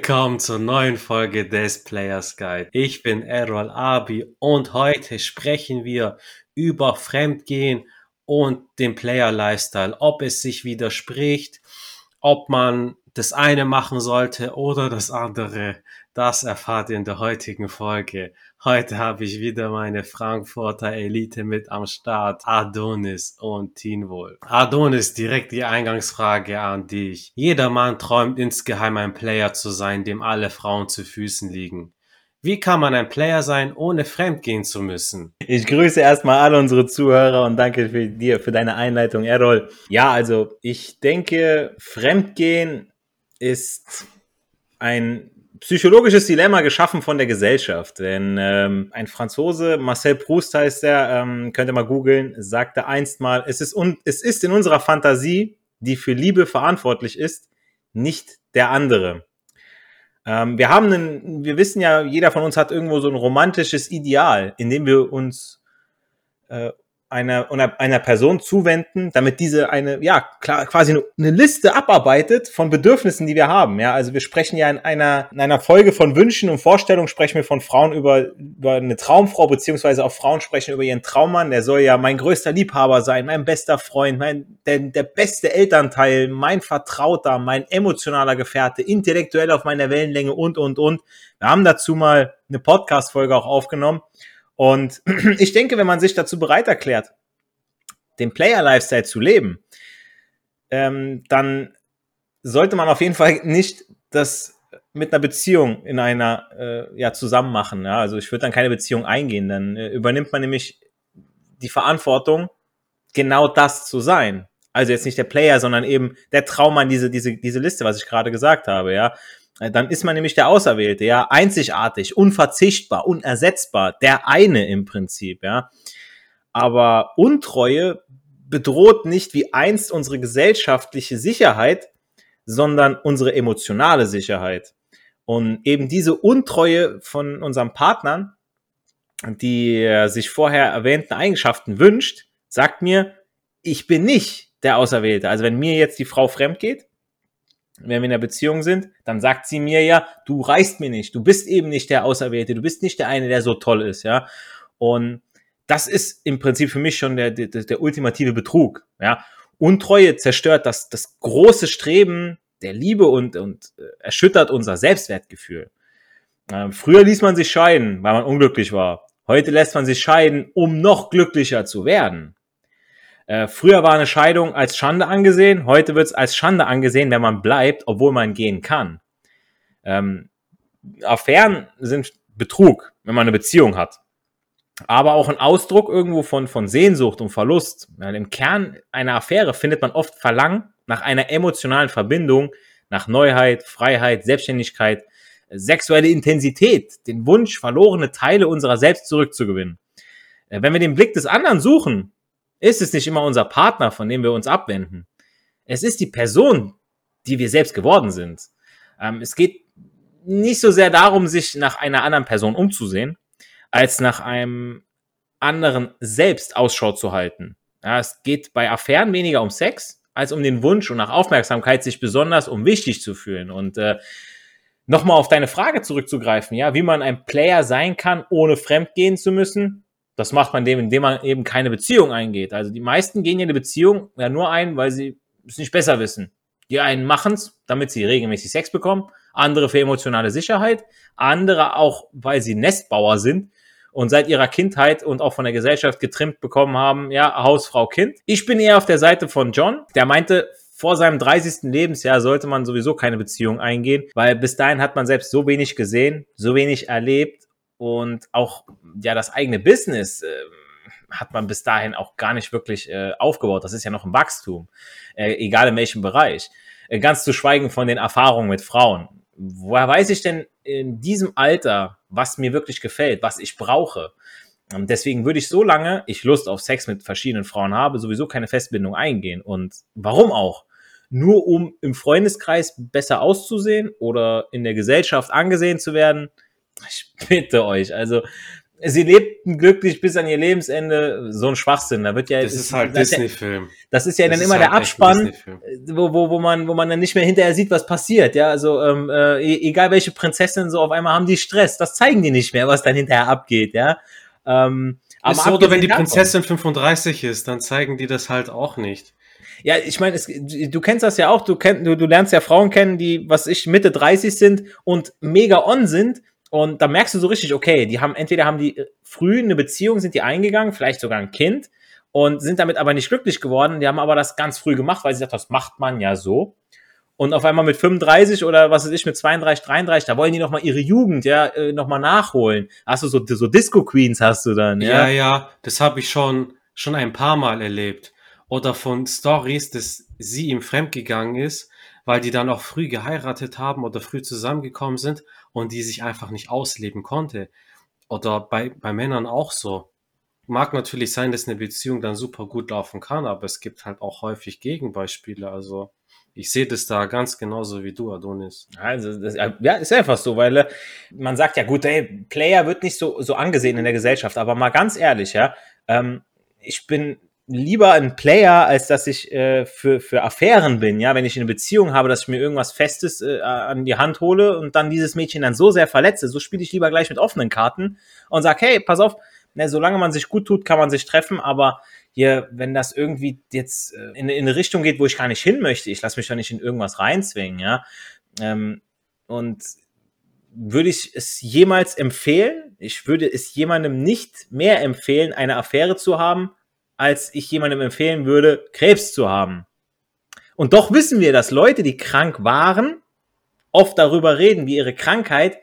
willkommen zur neuen Folge des Players Guide. Ich bin Errol Abi und heute sprechen wir über Fremdgehen und den Player Lifestyle, ob es sich widerspricht, ob man das eine machen sollte oder das andere. Das erfahrt ihr in der heutigen Folge. Heute habe ich wieder meine Frankfurter Elite mit am Start, Adonis und Tinwohl. Adonis, direkt die Eingangsfrage an dich. Jeder Mann träumt insgeheim ein Player zu sein, dem alle Frauen zu Füßen liegen. Wie kann man ein Player sein, ohne fremdgehen zu müssen? Ich grüße erstmal alle unsere Zuhörer und danke für dir, für deine Einleitung, Errol. Ja, also ich denke, Fremdgehen ist ein psychologisches Dilemma geschaffen von der Gesellschaft. Denn ähm, ein Franzose, Marcel Proust heißt er, ähm, könnt ihr mal googeln, sagte einst mal, es ist, un es ist in unserer Fantasie, die für Liebe verantwortlich ist, nicht der andere. Ähm, wir haben einen, wir wissen ja, jeder von uns hat irgendwo so ein romantisches Ideal, in dem wir uns äh, einer, einer Person zuwenden, damit diese eine, ja, klar, quasi eine Liste abarbeitet von Bedürfnissen, die wir haben. Ja, also wir sprechen ja in einer, in einer Folge von Wünschen und Vorstellungen sprechen wir von Frauen über, über eine Traumfrau, beziehungsweise auch Frauen sprechen über ihren Traummann. Der soll ja mein größter Liebhaber sein, mein bester Freund, mein, der, der beste Elternteil, mein Vertrauter, mein emotionaler Gefährte, intellektuell auf meiner Wellenlänge und, und, und. Wir haben dazu mal eine Podcast-Folge auch aufgenommen. Und ich denke, wenn man sich dazu bereit erklärt, den Player-Lifestyle zu leben, ähm, dann sollte man auf jeden Fall nicht das mit einer Beziehung in einer äh, ja zusammen machen. Ja? Also ich würde dann keine Beziehung eingehen. Dann äh, übernimmt man nämlich die Verantwortung, genau das zu sein. Also jetzt nicht der Player, sondern eben der Traummann, diese, diese, diese Liste, was ich gerade gesagt habe, ja. Äh, dann ist man nämlich der Auserwählte, ja, einzigartig, unverzichtbar, unersetzbar, der eine im Prinzip, ja. Aber Untreue bedroht nicht wie einst unsere gesellschaftliche Sicherheit, sondern unsere emotionale Sicherheit. Und eben diese Untreue von unseren Partnern, die sich vorher erwähnten Eigenschaften wünscht, sagt mir, ich bin nicht der Auserwählte. Also wenn mir jetzt die Frau fremd geht, wenn wir in einer Beziehung sind, dann sagt sie mir ja, du reichst mir nicht, du bist eben nicht der Auserwählte, du bist nicht der eine, der so toll ist, ja. Und das ist im Prinzip für mich schon der, der, der ultimative Betrug, ja. Untreue zerstört das, das große Streben der Liebe und, und äh, erschüttert unser Selbstwertgefühl. Äh, früher ließ man sich scheiden, weil man unglücklich war. Heute lässt man sich scheiden, um noch glücklicher zu werden. Äh, früher war eine Scheidung als Schande angesehen, heute wird es als Schande angesehen, wenn man bleibt, obwohl man gehen kann. Ähm, Affären sind Betrug, wenn man eine Beziehung hat. Aber auch ein Ausdruck irgendwo von, von Sehnsucht und Verlust. Ja, Im Kern einer Affäre findet man oft Verlangen nach einer emotionalen Verbindung, nach Neuheit, Freiheit, Selbstständigkeit, sexuelle Intensität, den Wunsch, verlorene Teile unserer selbst zurückzugewinnen. Äh, wenn wir den Blick des anderen suchen, ist es nicht immer unser Partner, von dem wir uns abwenden. Es ist die Person, die wir selbst geworden sind. Ähm, es geht nicht so sehr darum, sich nach einer anderen Person umzusehen, als nach einem anderen selbst Ausschau zu halten. Ja, es geht bei Affären weniger um Sex, als um den Wunsch und nach Aufmerksamkeit, sich besonders um wichtig zu fühlen. Und äh, nochmal auf deine Frage zurückzugreifen, ja, wie man ein Player sein kann, ohne fremdgehen zu müssen. Das macht man dem, indem man eben keine Beziehung eingeht. Also die meisten gehen ja eine Beziehung ja nur ein, weil sie es nicht besser wissen. Die einen machen es, damit sie regelmäßig Sex bekommen, andere für emotionale Sicherheit, andere auch, weil sie Nestbauer sind und seit ihrer Kindheit und auch von der Gesellschaft getrimmt bekommen haben, ja, Hausfrau, Kind. Ich bin eher auf der Seite von John, der meinte, vor seinem 30. Lebensjahr sollte man sowieso keine Beziehung eingehen, weil bis dahin hat man selbst so wenig gesehen, so wenig erlebt und auch ja das eigene Business äh, hat man bis dahin auch gar nicht wirklich äh, aufgebaut. Das ist ja noch ein Wachstum, äh, egal in welchem Bereich. Äh, ganz zu schweigen von den Erfahrungen mit Frauen. Woher weiß ich denn in diesem Alter, was mir wirklich gefällt, was ich brauche? Deswegen würde ich so lange ich Lust auf Sex mit verschiedenen Frauen habe, sowieso keine Festbindung eingehen. Und warum auch? Nur um im Freundeskreis besser auszusehen oder in der Gesellschaft angesehen zu werden? Ich bitte euch, also sie lebten glücklich bis an ihr Lebensende, so ein Schwachsinn. Da wird ja. Das ist halt Disney-Film. Das ist ja das dann immer halt der Abspann, wo, wo, wo, man, wo man dann nicht mehr hinterher sieht, was passiert. Ja, also ähm, äh, e-, egal welche Prinzessin so auf einmal haben die Stress, das zeigen die nicht mehr, was dann hinterher abgeht. Ja. Ähm, aber so, oder wenn die Prinzessin 35 ist, dann zeigen die das halt auch nicht. Ja, ich meine, du kennst das ja auch, du, kenn, du, du lernst ja Frauen kennen, die, was ich, Mitte 30 sind und mega on sind und da merkst du so richtig, okay, die haben entweder haben die früh eine Beziehung, sind die eingegangen, vielleicht sogar ein Kind und sind damit aber nicht glücklich geworden. Die haben aber das ganz früh gemacht, weil sie sagt, das macht man ja so. Und auf einmal mit 35 oder was weiß ich, mit 32, 33, da wollen die nochmal ihre Jugend, ja, äh, nochmal nachholen. Hast du so, so Disco Queens hast du dann, ja? Ja, ja, das habe ich schon, schon ein paar Mal erlebt. Oder von Stories, dass sie ihm fremdgegangen ist, weil die dann auch früh geheiratet haben oder früh zusammengekommen sind und die sich einfach nicht ausleben konnte. Oder bei, bei Männern auch so. Mag natürlich sein, dass eine Beziehung dann super gut laufen kann, aber es gibt halt auch häufig Gegenbeispiele. Also ich sehe das da ganz genauso wie du, Adonis. Also, das, ja, ist einfach so, weil äh, man sagt ja, gut, ey, Player wird nicht so, so angesehen in der Gesellschaft, aber mal ganz ehrlich, ja, ähm, ich bin lieber ein Player, als dass ich äh, für, für Affären bin, ja, wenn ich eine Beziehung habe, dass ich mir irgendwas Festes äh, an die Hand hole und dann dieses Mädchen dann so sehr verletze, so spiele ich lieber gleich mit offenen Karten und sag, hey, pass auf, ne, solange man sich gut tut, kann man sich treffen, aber hier, wenn das irgendwie jetzt äh, in, in eine Richtung geht, wo ich gar nicht hin möchte, ich lasse mich doch nicht in irgendwas reinzwingen, ja. Ähm, und würde ich es jemals empfehlen? Ich würde es jemandem nicht mehr empfehlen, eine Affäre zu haben, als ich jemandem empfehlen würde, Krebs zu haben. Und doch wissen wir, dass Leute, die krank waren, oft darüber reden, wie ihre Krankheit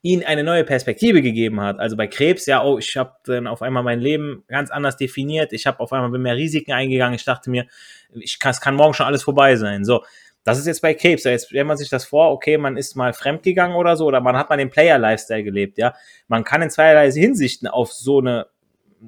ihnen eine neue Perspektive gegeben hat. Also bei Krebs, ja, oh, ich habe dann auf einmal mein Leben ganz anders definiert. Ich habe auf einmal mehr Risiken eingegangen. Ich dachte mir, ich kann, es kann morgen schon alles vorbei sein. So, das ist jetzt bei Krebs. Jetzt stellt man sich das vor, okay, man ist mal fremdgegangen oder so, oder man hat mal den Player-Lifestyle gelebt, ja. Man kann in zweierlei Hinsichten auf so eine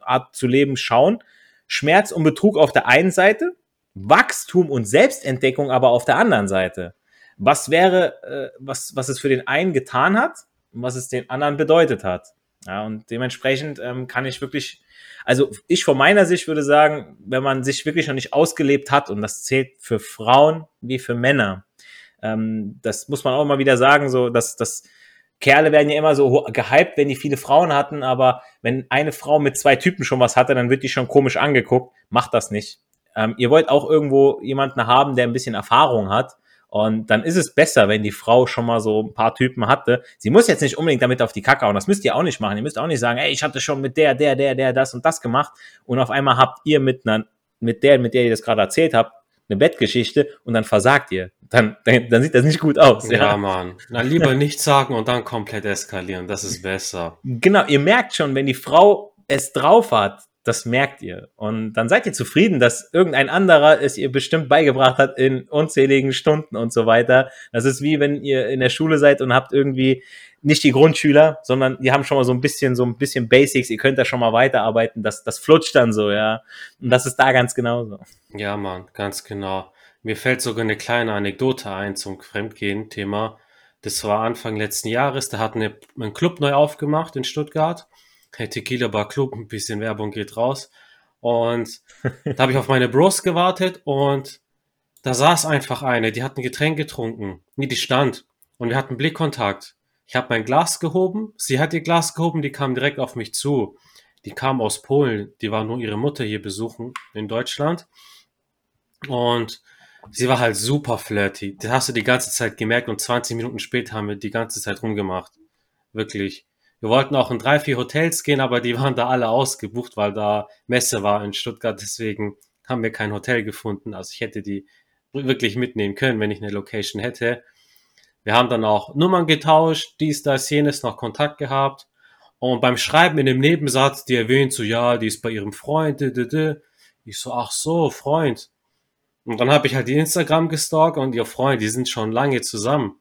Art zu leben schauen. Schmerz und Betrug auf der einen Seite, Wachstum und Selbstentdeckung aber auf der anderen Seite. Was wäre, äh, was, was es für den einen getan hat und was es den anderen bedeutet hat. Ja, und dementsprechend ähm, kann ich wirklich, also ich von meiner Sicht würde sagen, wenn man sich wirklich noch nicht ausgelebt hat, und das zählt für Frauen wie für Männer, ähm, das muss man auch mal wieder sagen, so dass das Kerle werden ja immer so gehypt, wenn die viele Frauen hatten, aber wenn eine Frau mit zwei Typen schon was hatte, dann wird die schon komisch angeguckt. Macht das nicht. Ähm, ihr wollt auch irgendwo jemanden haben, der ein bisschen Erfahrung hat. Und dann ist es besser, wenn die Frau schon mal so ein paar Typen hatte. Sie muss jetzt nicht unbedingt damit auf die Kacke hauen. Das müsst ihr auch nicht machen. Ihr müsst auch nicht sagen, ey, ich hatte schon mit der, der, der, der, das und das gemacht. Und auf einmal habt ihr mit einer, mit der, mit der ihr das gerade erzählt habt, eine Bettgeschichte und dann versagt ihr. Dann, dann, dann sieht das nicht gut aus. Ja, ja Mann. Na, lieber nichts sagen und dann komplett eskalieren. Das ist besser. Genau, ihr merkt schon, wenn die Frau es drauf hat, das merkt ihr. Und dann seid ihr zufrieden, dass irgendein anderer es ihr bestimmt beigebracht hat in unzähligen Stunden und so weiter. Das ist wie wenn ihr in der Schule seid und habt irgendwie nicht die Grundschüler, sondern die haben schon mal so ein bisschen, so ein bisschen Basics. Ihr könnt da schon mal weiterarbeiten. Das, das flutscht dann so, ja. Und das ist da ganz genauso. Ja, Mann, ganz genau. Mir fällt sogar eine kleine Anekdote ein zum Fremdgehen-Thema. Das war Anfang letzten Jahres. Da hat eine, ein Club neu aufgemacht in Stuttgart hey, Tequila Bar Club, ein bisschen Werbung geht raus. Und da habe ich auf meine Bros gewartet und da saß einfach eine, die hat ein Getränk getrunken. Nee, die stand. Und wir hatten Blickkontakt. Ich habe mein Glas gehoben, sie hat ihr Glas gehoben, die kam direkt auf mich zu. Die kam aus Polen, die war nur ihre Mutter hier besuchen in Deutschland. Und sie war halt super flirty. Das hast du die ganze Zeit gemerkt und 20 Minuten später haben wir die ganze Zeit rumgemacht. Wirklich. Wir wollten auch in drei, vier Hotels gehen, aber die waren da alle ausgebucht, weil da Messe war in Stuttgart. Deswegen haben wir kein Hotel gefunden. Also ich hätte die wirklich mitnehmen können, wenn ich eine Location hätte. Wir haben dann auch Nummern getauscht, dies, das, jenes, noch Kontakt gehabt. Und beim Schreiben in dem Nebensatz, die erwähnt so, ja, die ist bei ihrem Freund. Ich so, ach so, Freund. Und dann habe ich halt die Instagram gestalkt und ihr Freund, die sind schon lange zusammen.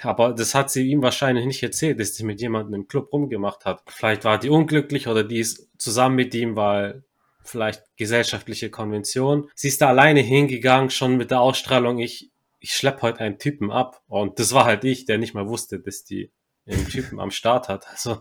Aber das hat sie ihm wahrscheinlich nicht erzählt, dass sie mit jemandem im Club rumgemacht hat. Vielleicht war die unglücklich oder die ist zusammen mit ihm, weil vielleicht gesellschaftliche Konvention. Sie ist da alleine hingegangen, schon mit der Ausstrahlung, ich, ich schlepp heute einen Typen ab. Und das war halt ich, der nicht mal wusste, dass die einen Typen am Start hat. Also,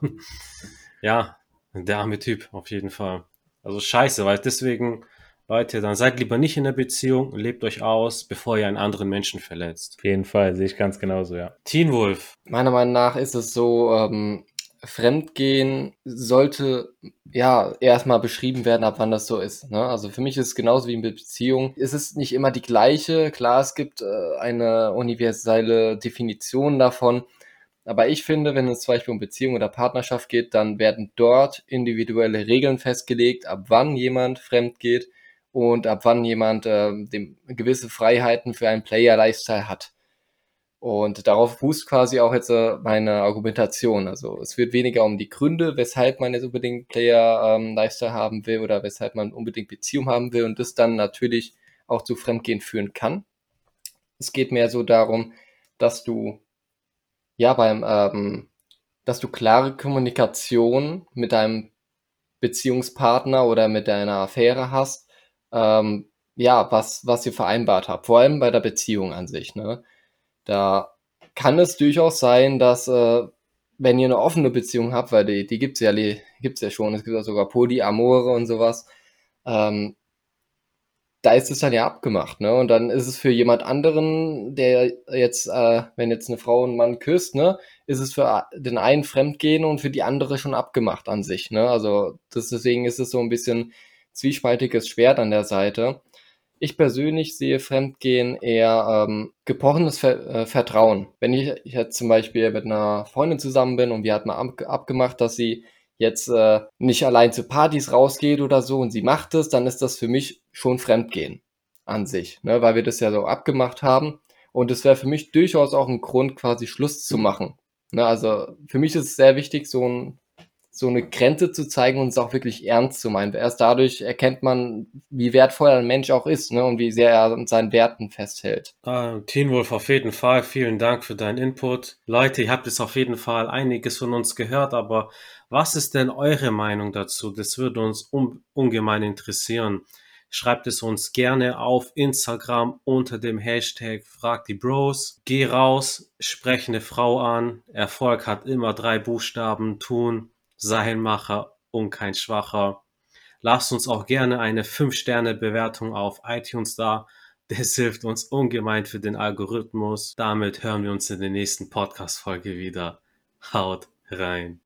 ja, Der arme Typ, auf jeden Fall. Also scheiße, weil deswegen, Leute, dann seid lieber nicht in der Beziehung, lebt euch aus, bevor ihr einen anderen Menschen verletzt. Auf jeden Fall, sehe ich ganz genauso, ja. Teen Wolf. Meiner Meinung nach ist es so, ähm, Fremdgehen sollte ja erstmal beschrieben werden, ab wann das so ist. Ne? Also für mich ist es genauso wie in Beziehung. Es ist nicht immer die gleiche. Klar, es gibt äh, eine universelle Definition davon. Aber ich finde, wenn es zum Beispiel um Beziehung oder Partnerschaft geht, dann werden dort individuelle Regeln festgelegt, ab wann jemand fremd geht und ab wann jemand äh, dem, gewisse Freiheiten für einen Player-Lifestyle hat. Und darauf fußt quasi auch jetzt äh, meine Argumentation. Also es wird weniger um die Gründe, weshalb man jetzt unbedingt Player-Lifestyle ähm, haben will oder weshalb man unbedingt Beziehung haben will und das dann natürlich auch zu Fremdgehen führen kann. Es geht mehr so darum, dass du ja beim, ähm, dass du klare Kommunikation mit deinem Beziehungspartner oder mit deiner Affäre hast, ähm, ja, was, was ihr vereinbart habt, vor allem bei der Beziehung an sich, ne? Da kann es durchaus sein, dass äh, wenn ihr eine offene Beziehung habt, weil die, die gibt's ja, die gibt's ja schon, es gibt ja sogar Polyamore und sowas, ähm, da ist es dann ja abgemacht, ne? Und dann ist es für jemand anderen, der jetzt, äh, wenn jetzt eine Frau einen Mann küsst, ne, ist es für den einen Fremdgehen und für die andere schon abgemacht an sich, ne? Also das, deswegen ist es so ein bisschen zwiespaltiges Schwert an der Seite. Ich persönlich sehe Fremdgehen eher ähm, gebrochenes Ver äh, Vertrauen. Wenn ich, ich jetzt zum Beispiel mit einer Freundin zusammen bin und wir hatten ab abgemacht, dass sie jetzt äh, nicht allein zu Partys rausgeht oder so und sie macht es, dann ist das für mich schon Fremdgehen an sich, ne, weil wir das ja so abgemacht haben. Und es wäre für mich durchaus auch ein Grund, quasi Schluss zu machen. Ne, also für mich ist es sehr wichtig, so ein so eine Grenze zu zeigen und es auch wirklich ernst zu meinen. Erst dadurch erkennt man, wie wertvoll ein Mensch auch ist ne, und wie sehr er an seinen Werten festhält. Ah, Teen Wolf, auf jeden Fall. Vielen Dank für deinen Input. Leute, ihr habt jetzt auf jeden Fall einiges von uns gehört, aber was ist denn eure Meinung dazu? Das würde uns un ungemein interessieren. Schreibt es uns gerne auf Instagram unter dem Hashtag Frag die Bros. Geh raus, spreche eine Frau an. Erfolg hat immer drei Buchstaben. Tun, sei Macher und kein Schwacher. Lasst uns auch gerne eine 5-Sterne-Bewertung auf iTunes da. Das hilft uns ungemein für den Algorithmus. Damit hören wir uns in der nächsten Podcast-Folge wieder. Haut rein.